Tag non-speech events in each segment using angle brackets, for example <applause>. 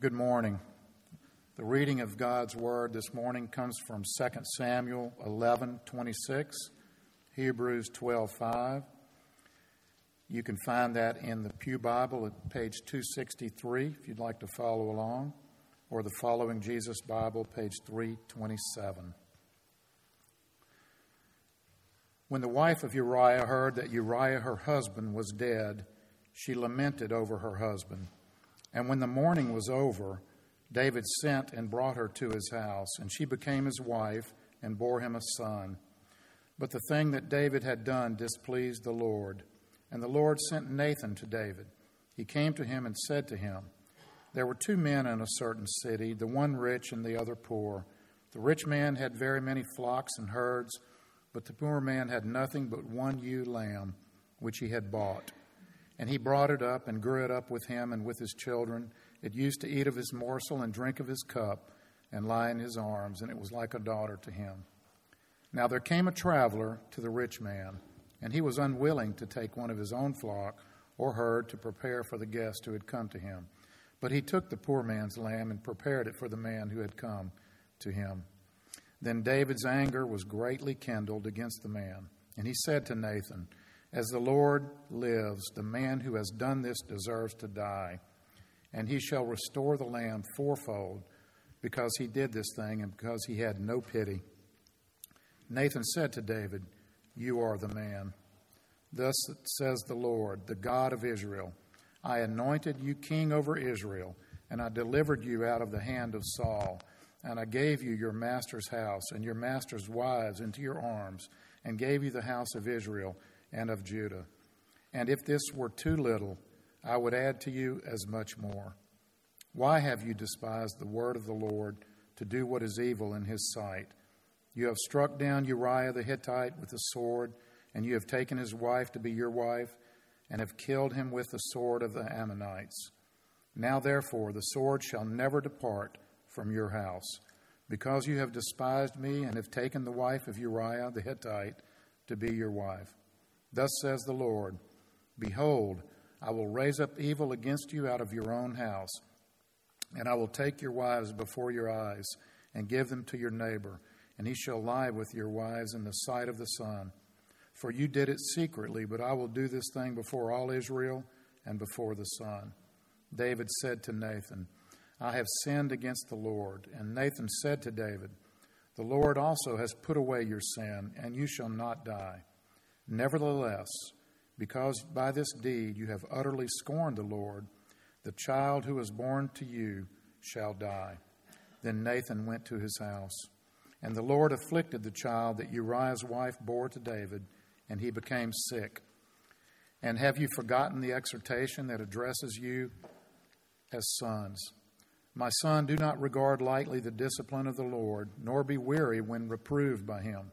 Good morning. The reading of God's word this morning comes from 2 Samuel 11:26, Hebrews 12:5. You can find that in the Pew Bible at page 263 if you'd like to follow along, or the Following Jesus Bible, page 327. When the wife of Uriah heard that Uriah her husband was dead, she lamented over her husband. And when the mourning was over, David sent and brought her to his house, and she became his wife and bore him a son. But the thing that David had done displeased the Lord. And the Lord sent Nathan to David. He came to him and said to him, There were two men in a certain city, the one rich and the other poor. The rich man had very many flocks and herds, but the poor man had nothing but one ewe lamb, which he had bought. And he brought it up and grew it up with him and with his children. It used to eat of his morsel and drink of his cup and lie in his arms, and it was like a daughter to him. Now there came a traveler to the rich man, and he was unwilling to take one of his own flock or herd to prepare for the guest who had come to him. But he took the poor man's lamb and prepared it for the man who had come to him. Then David's anger was greatly kindled against the man, and he said to Nathan, as the Lord lives, the man who has done this deserves to die, and he shall restore the lamb fourfold because he did this thing and because he had no pity. Nathan said to David, You are the man. Thus says the Lord, the God of Israel I anointed you king over Israel, and I delivered you out of the hand of Saul, and I gave you your master's house and your master's wives into your arms, and gave you the house of Israel and of Judah. And if this were too little, I would add to you as much more. Why have you despised the word of the Lord to do what is evil in his sight? You have struck down Uriah the Hittite with the sword, and you have taken his wife to be your wife, and have killed him with the sword of the Ammonites. Now, therefore, the sword shall never depart from your house, because you have despised me and have taken the wife of Uriah the Hittite to be your wife. Thus says the Lord Behold, I will raise up evil against you out of your own house, and I will take your wives before your eyes, and give them to your neighbor, and he shall lie with your wives in the sight of the sun. For you did it secretly, but I will do this thing before all Israel and before the sun. David said to Nathan, I have sinned against the Lord. And Nathan said to David, The Lord also has put away your sin, and you shall not die. Nevertheless, because by this deed you have utterly scorned the Lord, the child who is born to you shall die. Then Nathan went to his house. And the Lord afflicted the child that Uriah's wife bore to David, and he became sick. And have you forgotten the exhortation that addresses you as sons? My son, do not regard lightly the discipline of the Lord, nor be weary when reproved by him.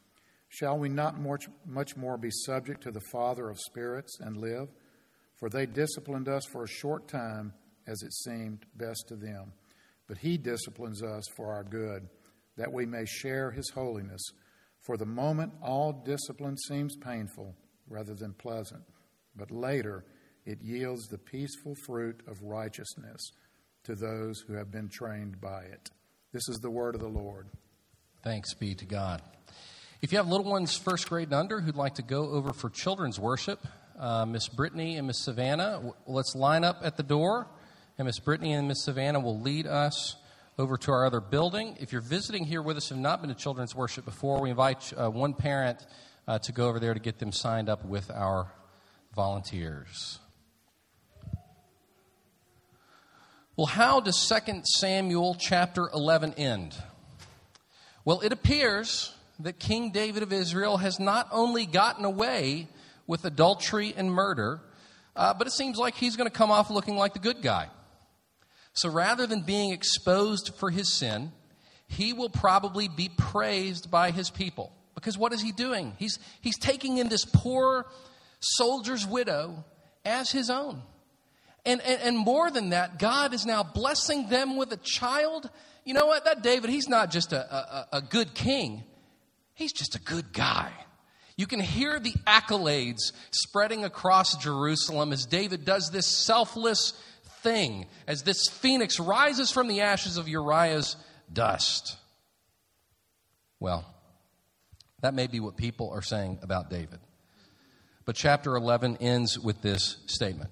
Shall we not much, more be subject to the Father of spirits and live? For they disciplined us for a short time as it seemed best to them. But He disciplines us for our good, that we may share His holiness. For the moment, all discipline seems painful rather than pleasant, but later it yields the peaceful fruit of righteousness to those who have been trained by it. This is the word of the Lord. Thanks be to God. If you have little ones first grade and under who'd like to go over for children's worship, uh, Miss Brittany and Miss Savannah, w- let's line up at the door, and Miss Brittany and Miss Savannah will lead us over to our other building. If you're visiting here with us and have not been to children's worship before, we invite uh, one parent uh, to go over there to get them signed up with our volunteers. Well, how does 2 Samuel chapter 11 end? Well, it appears that King David of Israel has not only gotten away with adultery and murder, uh, but it seems like he's going to come off looking like the good guy. So rather than being exposed for his sin, he will probably be praised by his people. Because what is he doing? He's, he's taking in this poor soldier's widow as his own. And, and, and more than that, God is now blessing them with a child. You know what? That David, he's not just a, a, a good king, he's just a good guy. You can hear the accolades spreading across Jerusalem as David does this selfless thing, as this phoenix rises from the ashes of Uriah's dust. Well, that may be what people are saying about David. But chapter 11 ends with this statement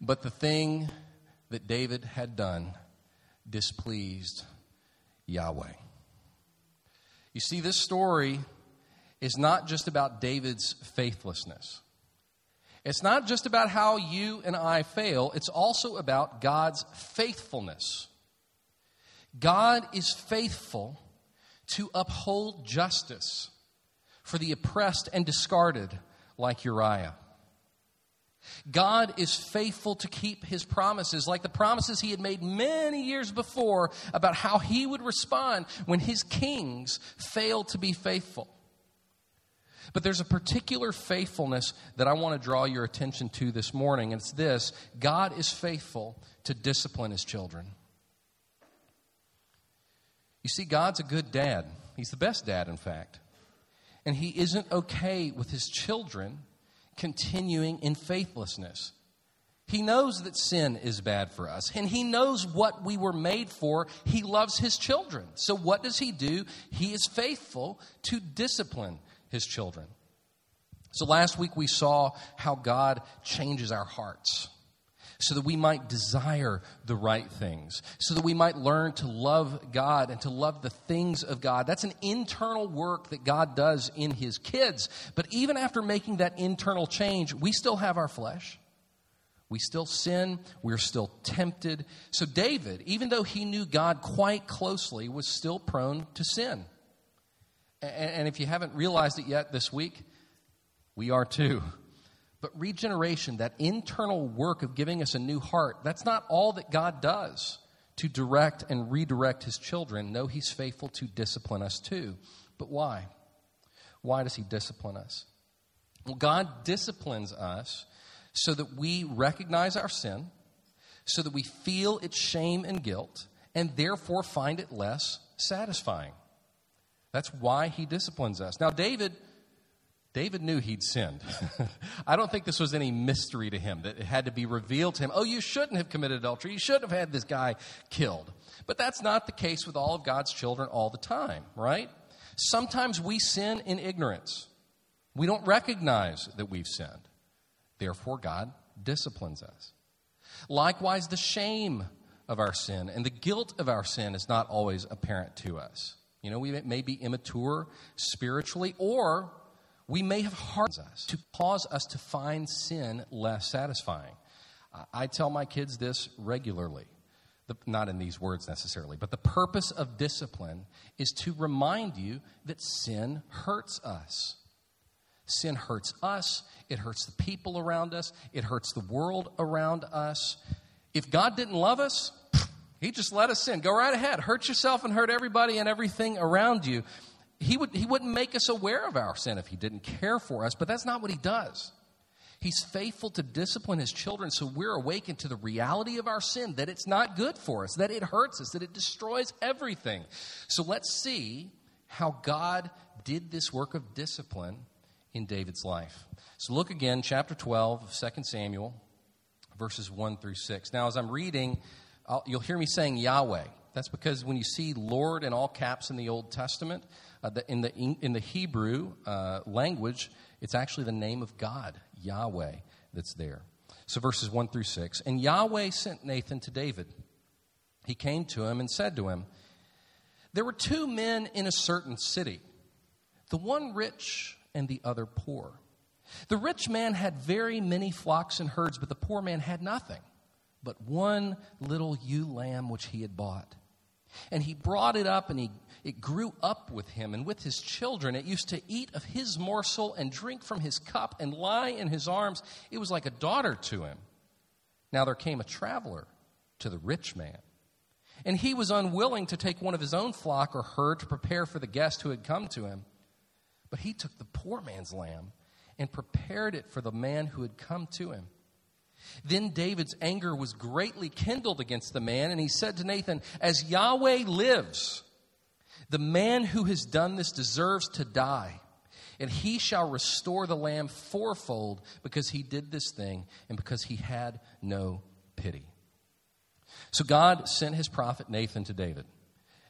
But the thing that David had done displeased Yahweh. You see, this story is not just about David's faithlessness. It's not just about how you and I fail, it's also about God's faithfulness. God is faithful to uphold justice for the oppressed and discarded, like Uriah. God is faithful to keep his promises, like the promises he had made many years before about how he would respond when his kings failed to be faithful. But there's a particular faithfulness that I want to draw your attention to this morning, and it's this God is faithful to discipline his children. You see, God's a good dad. He's the best dad, in fact. And he isn't okay with his children continuing in faithlessness. He knows that sin is bad for us, and he knows what we were made for. He loves his children. So, what does he do? He is faithful to discipline his children. So, last week we saw how God changes our hearts so that we might desire the right things, so that we might learn to love God and to love the things of God. That's an internal work that God does in His kids. But even after making that internal change, we still have our flesh. We still sin. We're still tempted. So, David, even though he knew God quite closely, was still prone to sin. And if you haven't realized it yet this week, we are too. <laughs> But regeneration, that internal work of giving us a new heart, that's not all that God does to direct and redirect his children. No, he's faithful to discipline us too. But why? Why does he discipline us? Well, God disciplines us so that we recognize our sin, so that we feel its shame and guilt, and therefore find it less satisfying. That's why he disciplines us. Now, David David knew he'd sinned. <laughs> I don't think this was any mystery to him that it had to be revealed to him. Oh, you shouldn't have committed adultery. You shouldn't have had this guy killed. But that's not the case with all of God's children all the time, right? Sometimes we sin in ignorance. We don't recognize that we've sinned. Therefore, God disciplines us. Likewise, the shame of our sin and the guilt of our sin is not always apparent to us. You know, we may be immature spiritually, or we may have hardened us to cause us to find sin less satisfying. I tell my kids this regularly, not in these words necessarily, but the purpose of discipline is to remind you that sin hurts us. Sin hurts us, it hurts the people around us, it hurts the world around us. If God didn't love us, He just let us sin. Go right ahead, hurt yourself and hurt everybody and everything around you he, would, he wouldn't make us aware of our sin if he didn't care for us, but that's not what he does. He's faithful to discipline his children so we're awakened to the reality of our sin, that it's not good for us, that it hurts us, that it destroys everything. So let's see how God did this work of discipline in David's life. So look again, chapter 12 of 2 Samuel, verses 1 through 6. Now, as I'm reading, I'll, you'll hear me saying Yahweh. That's because when you see Lord in all caps in the Old Testament, uh, the, in, the, in the Hebrew uh, language, it's actually the name of God, Yahweh, that's there. So verses 1 through 6. And Yahweh sent Nathan to David. He came to him and said to him, There were two men in a certain city, the one rich and the other poor. The rich man had very many flocks and herds, but the poor man had nothing but one little ewe lamb which he had bought. And he brought it up and he it grew up with him and with his children. It used to eat of his morsel and drink from his cup and lie in his arms. It was like a daughter to him. Now there came a traveler to the rich man. And he was unwilling to take one of his own flock or herd to prepare for the guest who had come to him. But he took the poor man's lamb and prepared it for the man who had come to him. Then David's anger was greatly kindled against the man, and he said to Nathan, As Yahweh lives, the man who has done this deserves to die, and he shall restore the lamb fourfold because he did this thing and because he had no pity. So God sent his prophet Nathan to David.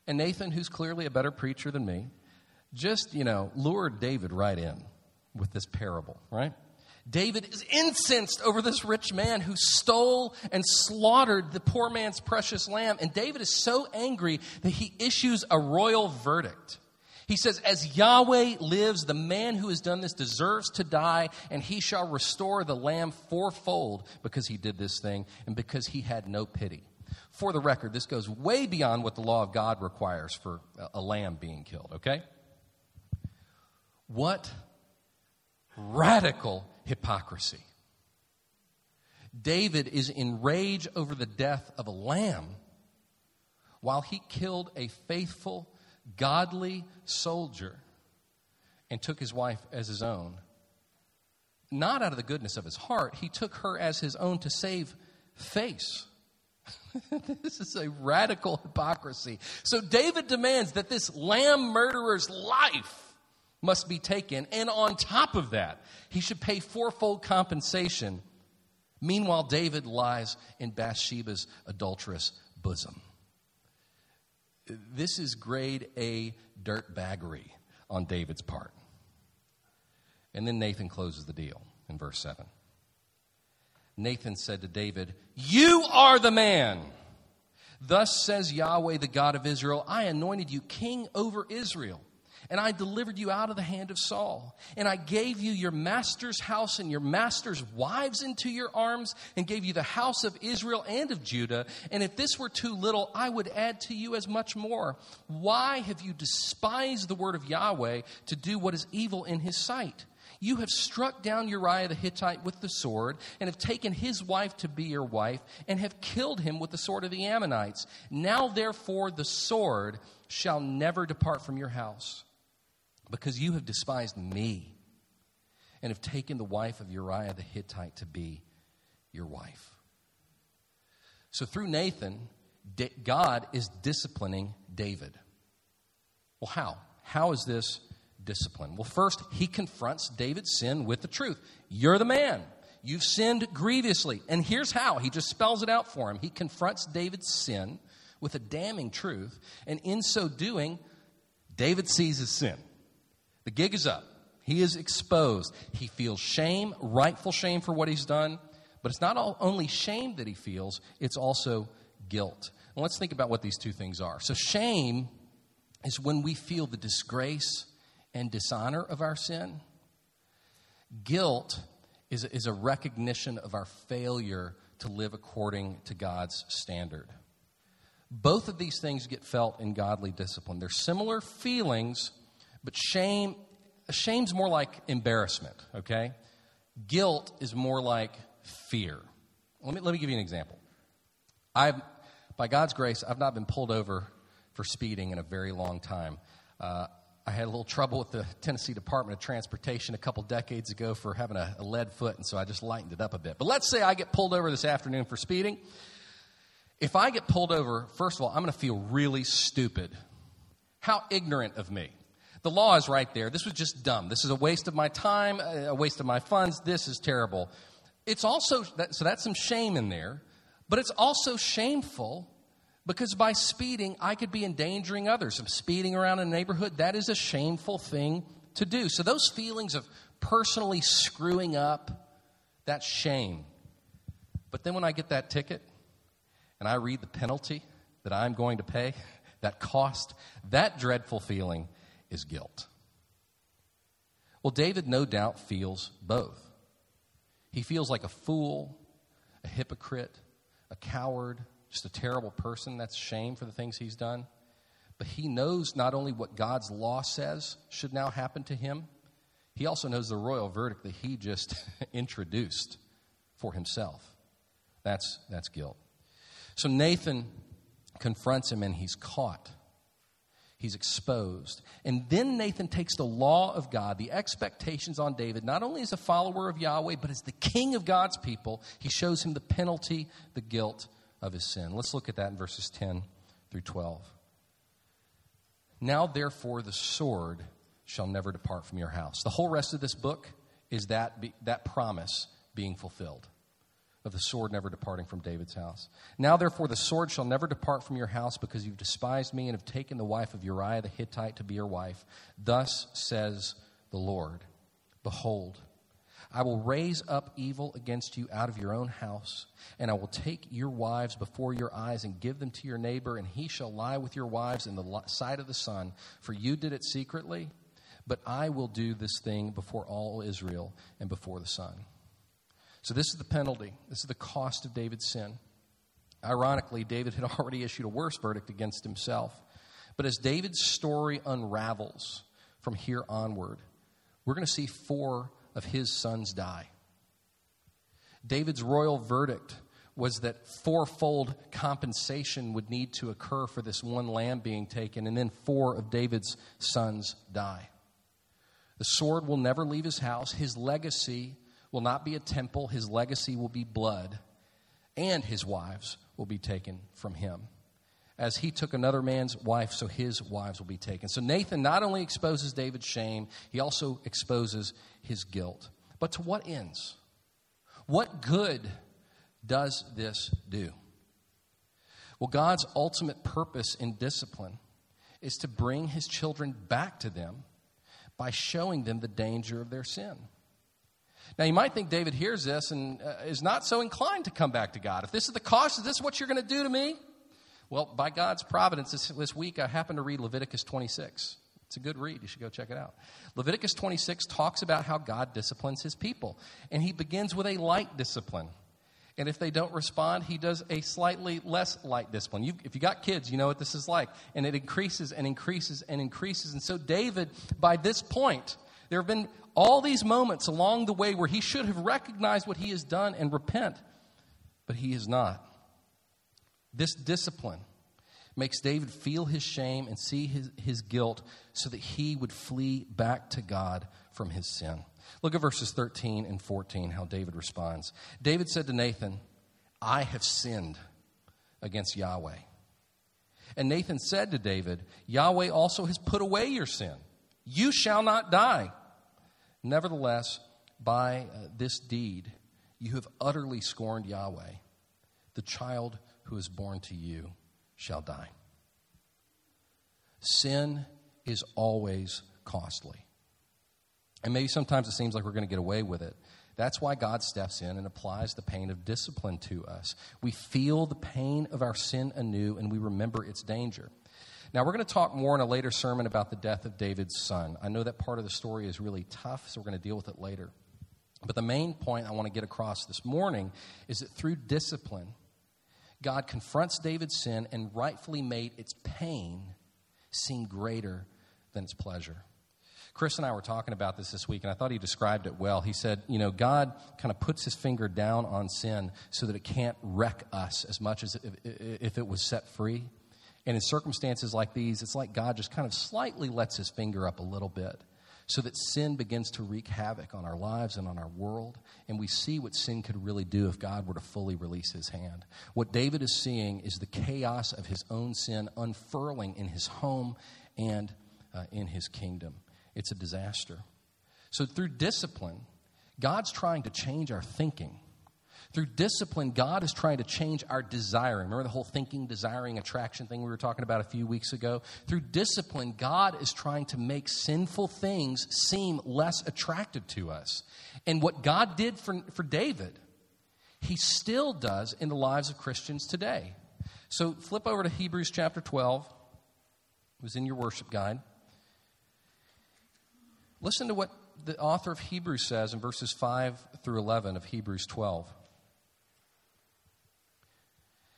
And Nathan, who's clearly a better preacher than me, just, you know, lured David right in with this parable, right? David is incensed over this rich man who stole and slaughtered the poor man's precious lamb. And David is so angry that he issues a royal verdict. He says, As Yahweh lives, the man who has done this deserves to die, and he shall restore the lamb fourfold because he did this thing and because he had no pity. For the record, this goes way beyond what the law of God requires for a lamb being killed, okay? What radical hypocrisy. David is enraged over the death of a lamb while he killed a faithful, godly soldier and took his wife as his own. Not out of the goodness of his heart, he took her as his own to save face. <laughs> this is a radical hypocrisy. So David demands that this lamb murderer's life must be taken. And on top of that, he should pay fourfold compensation. Meanwhile, David lies in Bathsheba's adulterous bosom. This is grade A dirtbaggery on David's part. And then Nathan closes the deal in verse 7. Nathan said to David, You are the man. Thus says Yahweh, the God of Israel I anointed you king over Israel. And I delivered you out of the hand of Saul. And I gave you your master's house and your master's wives into your arms, and gave you the house of Israel and of Judah. And if this were too little, I would add to you as much more. Why have you despised the word of Yahweh to do what is evil in his sight? You have struck down Uriah the Hittite with the sword, and have taken his wife to be your wife, and have killed him with the sword of the Ammonites. Now, therefore, the sword shall never depart from your house because you have despised me and have taken the wife of Uriah the Hittite to be your wife. So through Nathan, God is disciplining David. Well, how? How is this discipline? Well, first, he confronts David's sin with the truth. You're the man. You've sinned grievously. And here's how he just spells it out for him. He confronts David's sin with a damning truth. And in so doing, David sees his sin. The gig is up. He is exposed. He feels shame, rightful shame for what he's done. But it's not only shame that he feels, it's also guilt. And let's think about what these two things are. So, shame is when we feel the disgrace and dishonor of our sin. Guilt is, is a recognition of our failure to live according to God's standard. Both of these things get felt in godly discipline. They're similar feelings, but shame, shame's more like embarrassment, okay? Guilt is more like fear. Let me, let me give you an example. I've, by God's grace, I've not been pulled over for speeding in a very long time. Uh, I had a little trouble with the Tennessee Department of Transportation a couple decades ago for having a, a lead foot, and so I just lightened it up a bit. But let's say I get pulled over this afternoon for speeding. If I get pulled over, first of all, I'm going to feel really stupid. How ignorant of me. The law is right there. This was just dumb. This is a waste of my time, a waste of my funds. This is terrible. It's also, so that's some shame in there, but it's also shameful because by speeding, I could be endangering others. I'm speeding around a neighborhood. That is a shameful thing to do. So those feelings of personally screwing up, that's shame. But then when I get that ticket and I read the penalty that I'm going to pay, that cost, that dreadful feeling is guilt. Well, David no doubt feels both. He feels like a fool, a hypocrite, a coward, just a terrible person. That's shame for the things he's done. But he knows not only what God's law says should now happen to him, he also knows the royal verdict that he just <laughs> introduced for himself. That's, that's guilt. So Nathan confronts him and he's caught. He's exposed. And then Nathan takes the law of God, the expectations on David, not only as a follower of Yahweh, but as the king of God's people. He shows him the penalty, the guilt of his sin. Let's look at that in verses 10 through 12. Now, therefore, the sword shall never depart from your house. The whole rest of this book is that, that promise being fulfilled of the sword never departing from David's house. Now, therefore, the sword shall never depart from your house because you've despised me and have taken the wife of Uriah the Hittite to be your wife. Thus says the Lord Behold, I will raise up evil against you out of your own house, and I will take your wives before your eyes and give them to your neighbor, and he shall lie with your wives in the sight of the sun. For you did it secretly, but I will do this thing before all Israel and before the sun. So, this is the penalty. This is the cost of David's sin. Ironically, David had <laughs> already issued a worse verdict against himself. But as David's story unravels from here onward, we're going to see four of his sons die. David's royal verdict was that fourfold compensation would need to occur for this one lamb being taken, and then four of David's sons die. The sword will never leave his house. His legacy will not be a temple, his legacy will be blood, and his wives will be taken from him. As he took another man's wife, so his wives will be taken. So Nathan not only exposes David's shame, he also exposes his guilt. But to what ends? What good does this do? Well, God's ultimate purpose in discipline is to bring his children back to them by showing them the danger of their sin. Now, you might think David hears this and uh, is not so inclined to come back to God. If this is the cost, is this what you're going to do to me? Well, by God's providence, this, this week I happened to read Leviticus 26. It's a good read. You should go check it out. Leviticus 26 talks about how God disciplines his people, and he begins with a light discipline. And if they don't respond, he does a slightly less light discipline. You, if you got kids, you know what this is like. And it increases and increases and increases. And so, David, by this point, there have been all these moments along the way where he should have recognized what he has done and repent, but he has not. This discipline makes David feel his shame and see his, his guilt so that he would flee back to God from his sin. Look at verses 13 and 14, how David responds. David said to Nathan, I have sinned against Yahweh. And Nathan said to David, Yahweh also has put away your sin. You shall not die. Nevertheless, by uh, this deed, you have utterly scorned Yahweh. The child who is born to you shall die. Sin is always costly. And maybe sometimes it seems like we're going to get away with it. That's why God steps in and applies the pain of discipline to us. We feel the pain of our sin anew and we remember its danger. Now, we're going to talk more in a later sermon about the death of David's son. I know that part of the story is really tough, so we're going to deal with it later. But the main point I want to get across this morning is that through discipline, God confronts David's sin and rightfully made its pain seem greater than its pleasure. Chris and I were talking about this this week, and I thought he described it well. He said, You know, God kind of puts his finger down on sin so that it can't wreck us as much as if, it was set free. And in circumstances like these, it's like God just kind of slightly lets his finger up a little bit so that sin begins to wreak havoc on our lives and on our world. And we see what sin could really do if God were to fully release his hand. What David is seeing is the chaos of his own sin unfurling in his home and uh, in his kingdom. It's a disaster. So, through discipline, God's trying to change our thinking. Through discipline, God is trying to change our desiring. Remember the whole thinking, desiring, attraction thing we were talking about a few weeks ago? Through discipline, God is trying to make sinful things seem less attractive to us. And what God did for, for David, he still does in the lives of Christians today. So flip over to Hebrews chapter 12. It was in your worship guide. Listen to what the author of Hebrews says in verses 5 through 11 of Hebrews 12.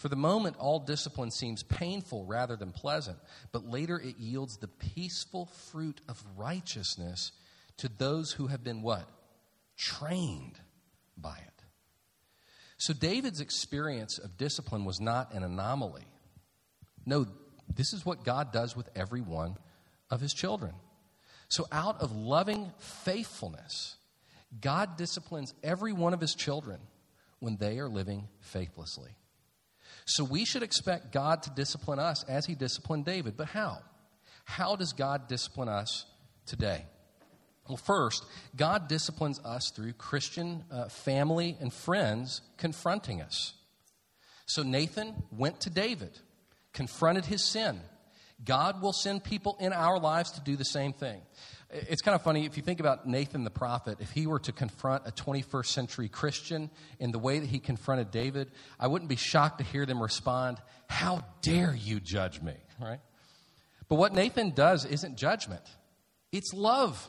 For the moment, all discipline seems painful rather than pleasant, but later it yields the peaceful fruit of righteousness to those who have been what? Trained by it. So David's experience of discipline was not an anomaly. No, this is what God does with every one of his children. So, out of loving faithfulness, God disciplines every one of his children when they are living faithlessly. So, we should expect God to discipline us as he disciplined David. But how? How does God discipline us today? Well, first, God disciplines us through Christian uh, family and friends confronting us. So Nathan went to David, confronted his sin. God will send people in our lives to do the same thing. It's kind of funny if you think about Nathan the prophet, if he were to confront a 21st century Christian in the way that he confronted David, I wouldn't be shocked to hear them respond, How dare you judge me, right? But what Nathan does isn't judgment, it's love.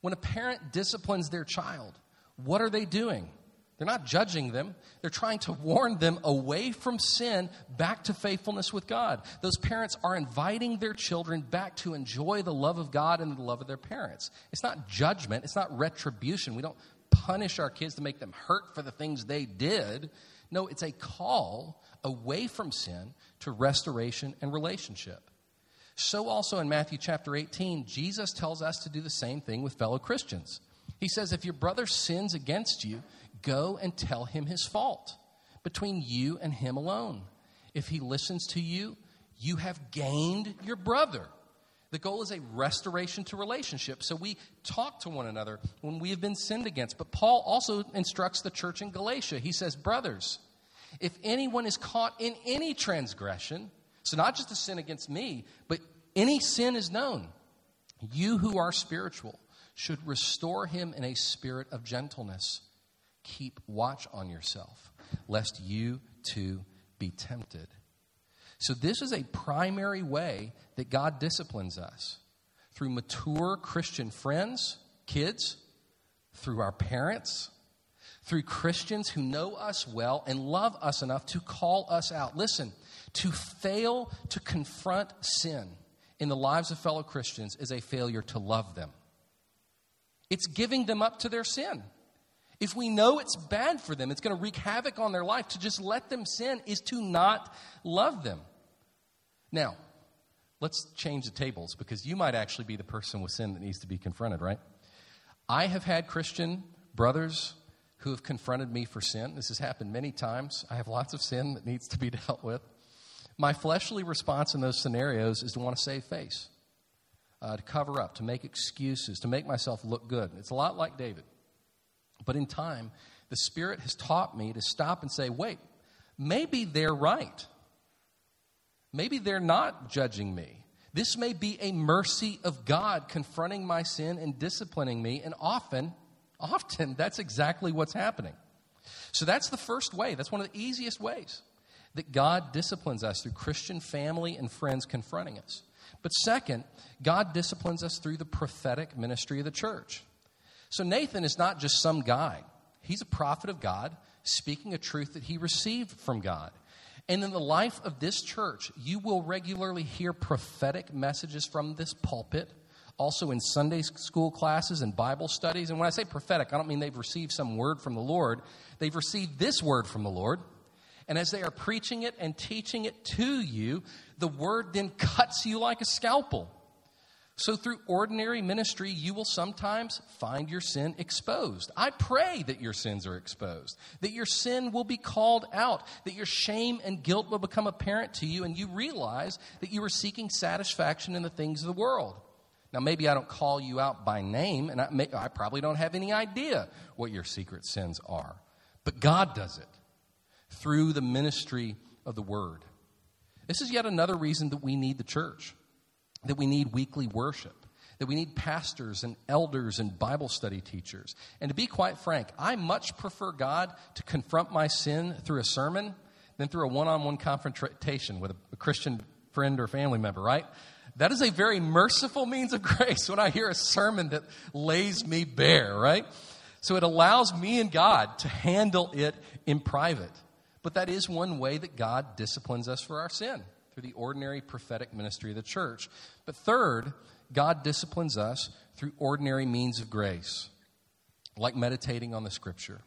When a parent disciplines their child, what are they doing? They're not judging them. They're trying to warn them away from sin back to faithfulness with God. Those parents are inviting their children back to enjoy the love of God and the love of their parents. It's not judgment, it's not retribution. We don't punish our kids to make them hurt for the things they did. No, it's a call away from sin to restoration and relationship. So, also in Matthew chapter 18, Jesus tells us to do the same thing with fellow Christians. He says, If your brother sins against you, go and tell him his fault between you and him alone. If he listens to you, you have gained your brother. The goal is a restoration to relationship. So we talk to one another when we have been sinned against. But Paul also instructs the church in Galatia. He says, Brothers, if anyone is caught in any transgression, so, not just a sin against me, but any sin is known. You who are spiritual should restore him in a spirit of gentleness. Keep watch on yourself, lest you too be tempted. So, this is a primary way that God disciplines us through mature Christian friends, kids, through our parents, through Christians who know us well and love us enough to call us out. Listen, to fail to confront sin in the lives of fellow Christians is a failure to love them. It's giving them up to their sin. If we know it's bad for them, it's going to wreak havoc on their life, to just let them sin is to not love them. Now, let's change the tables because you might actually be the person with sin that needs to be confronted, right? I have had Christian brothers who have confronted me for sin. This has happened many times. I have lots of sin that needs to be <laughs> dealt with. My fleshly response in those scenarios is to want to save face, uh, to cover up, to make excuses, to make myself look good. It's a lot like David. But in time, the Spirit has taught me to stop and say, wait, maybe they're right. Maybe they're not judging me. This may be a mercy of God confronting my sin and disciplining me, and often, often, <laughs> that's exactly what's happening. So that's the first way. That's one of the easiest ways that God disciplines us through Christian family and friends confronting us. But second, God disciplines us through the prophetic ministry of the church. So Nathan is not just some guy, he's a prophet of God speaking a truth that he received from God. And in the life of this church, you will regularly hear prophetic messages from this pulpit, also in Sunday school classes and Bible studies. And when I say prophetic, I don't mean they've received some word from the Lord, they've received this word from the Lord. And as they are preaching it and teaching it to you, the word then cuts you like a scalpel. So, through ordinary ministry, you will sometimes find your sin exposed. I pray that your sins are exposed, that your sin will be called out, that your shame and guilt will become apparent to you, and you realize that you are seeking satisfaction in the things of the world. Now, maybe I don't call you out by name, and I, may, I probably don't have any idea what your secret sins are, but God does it through the ministry of the Word. This is yet another reason that we need the church that we need weekly worship, that we need pastors and elders and Bible study teachers. And to be quite frank, I much prefer God to confront my sin through a sermon than through a one on one confrontation with a Christian friend or family member, right? That is a very merciful means of <laughs> grace when I hear a sermon that lays me bare, right? So it allows me and God to handle it in private. But that is one way that God disciplines us for our sin through the ordinary prophetic ministry of the church. But third, God disciplines us through ordinary means of grace, like meditating on the scripture,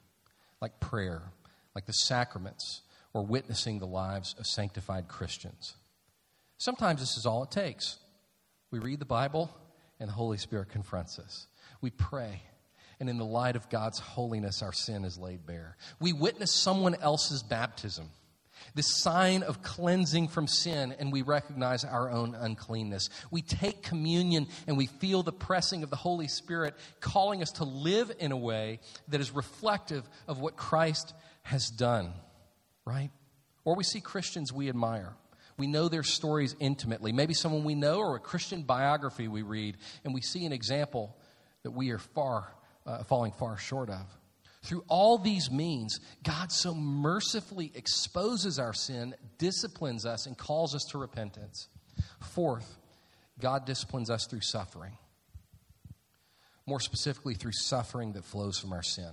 like prayer, like the sacraments, or witnessing the lives of sanctified Christians. Sometimes this is all it takes. We read the Bible, and the Holy Spirit confronts us. We pray, and in the light of God's holiness, our sin is laid bare. We witness someone else's baptism this sign of cleansing from sin, and we recognize our own uncleanness. We take communion and we feel the pressing of the Holy Spirit calling us to live in a way that is reflective of what Christ has done, right? Or we see Christians we admire. We know their stories intimately. Maybe someone we know or a Christian biography we read, and we see an example that we are far, uh, falling far short of. Through all these means, God so mercifully exposes our sin, disciplines us, and calls us to repentance. Fourth, God disciplines us through suffering. More specifically, through suffering that flows from our sin.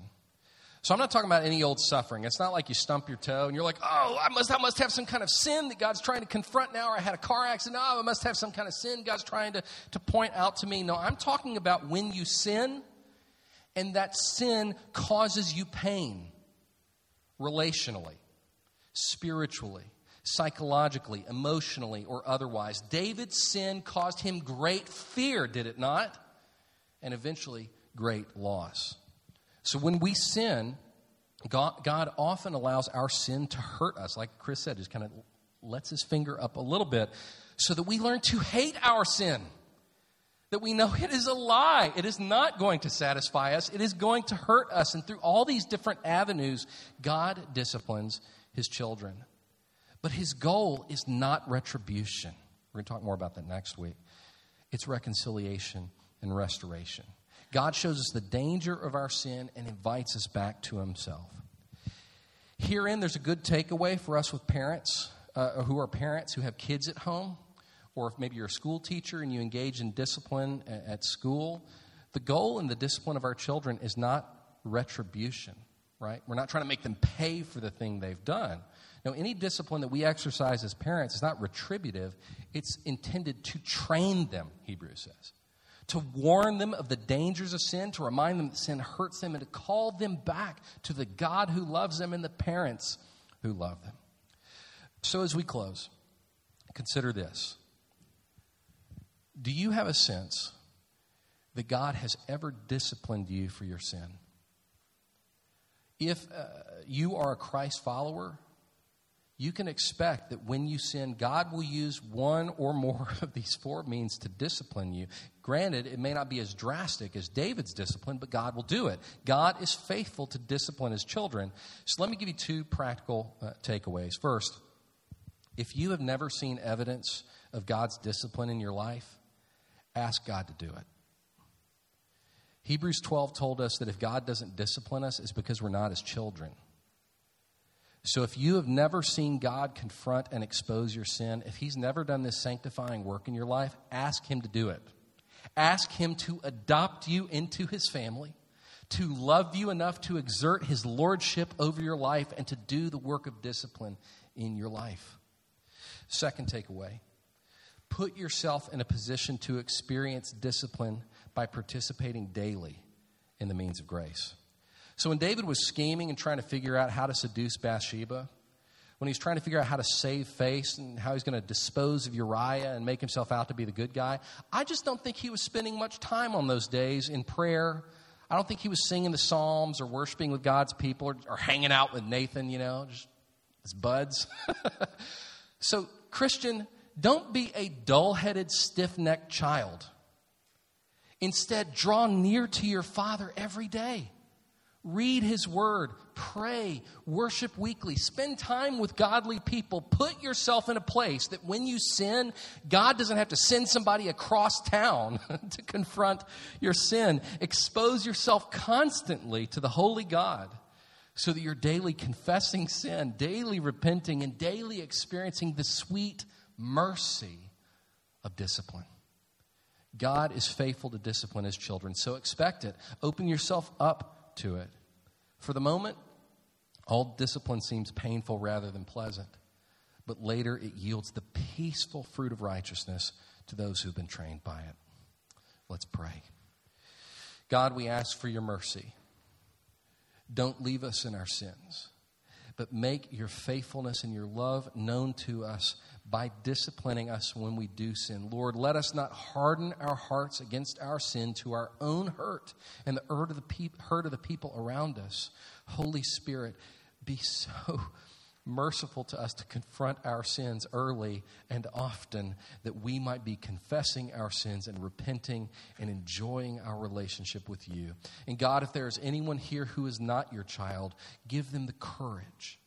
So I'm not talking about any old suffering. It's not like you stump your toe and you're like, oh, I must, I must have some kind of sin that God's trying to confront now, or I had a car accident. Oh, I must have some kind of sin God's trying to, to point out to me. No, I'm talking about when you sin and that sin causes you pain relationally, spiritually, psychologically, emotionally, or otherwise. David's sin caused him great fear, did it not? And eventually, great loss. So when we sin, God, God often allows our sin to hurt us. Like Chris said, just kind of lets his finger up a little bit so that we learn to hate our sin that we know it is a lie. It is not going to satisfy us, it is going to hurt us. And through all these different avenues, God disciplines his children. But his goal is not retribution. We're going to talk more about that next week. It's reconciliation and restoration. God shows us the danger of our sin and invites us back to himself. Herein, there's a good takeaway for us with parents uh, who are parents who have kids at home or if maybe you're a school teacher and you engage in discipline at school, the goal in the discipline of our children is not retribution, right? We're not trying to make them pay for the thing they've done. No, any discipline that we exercise as parents is not retributive, it's intended to train them, Hebrews says. To warn them of the dangers of sin, to remind them that sin hurts them, and to call them back to the God who loves them and the parents who love them. So, as we close, consider this do you have a sense that God has ever disciplined you for your sin? If uh, you are a Christ follower, you can expect that when you sin, God will use one or more <laughs> of these four means to discipline you. Granted, it may not be as drastic as David's discipline, but God will do it. God is faithful to discipline his children. So let me give you two practical uh, takeaways. First, if you have never seen evidence of God's discipline in your life, Ask God to do it. Hebrews 12 told us that if God doesn't discipline us, it's because we're not his children. So if you have never seen God confront and expose your sin, if he's never done this sanctifying work in your life, ask him to do it. Ask him to adopt you into his family, to love you enough to exert his lordship over your life, and to do the work of discipline in your life. Second takeaway put yourself in a position to experience discipline by participating daily in the means of grace. So when David was scheming and trying to figure out how to seduce Bathsheba, when he's trying to figure out how to save face and how he's going to dispose of Uriah and make himself out to be the good guy. I just don't think he was spending much time on those days in prayer. I don't think he was singing the Psalms or worshiping with God's people or, or hanging out with Nathan, you know, just his buds. <laughs> so, Christian, don't be a dull headed, stiff necked child. Instead, draw near to your Father every day. Read His Word, pray, worship weekly, spend time with godly people. Put yourself in a place that when you sin, God doesn't have to send somebody across town <laughs> to confront your sin. Expose yourself constantly to the Holy God so that you're daily confessing sin, daily repenting, and daily experiencing the sweet mercy of discipline. God is faithful to discipline his children, so expect it. Open yourself up to it. For the moment, all discipline seems painful rather than pleasant, but later it yields the peaceful fruit of righteousness to those who've been trained by it. Let's pray. God, we ask for your mercy. Don't leave us in our sins, but make your faithfulness and your love known to us by disciplining us when we do sin. Lord, let us not harden our hearts against our sin to our own hurt and the hurt of the, pe- hurt of the people around us. Holy Spirit, be so merciful to us to confront our sins early and often that we might be confessing our sins and repenting and enjoying our relationship with you. And God, if there is anyone here who is not your child, give them the courage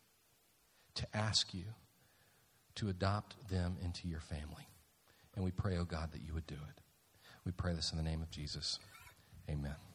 to ask you to adopt them into your family. And we pray, oh God, that you would do it. We pray this in the name of Jesus. Amen.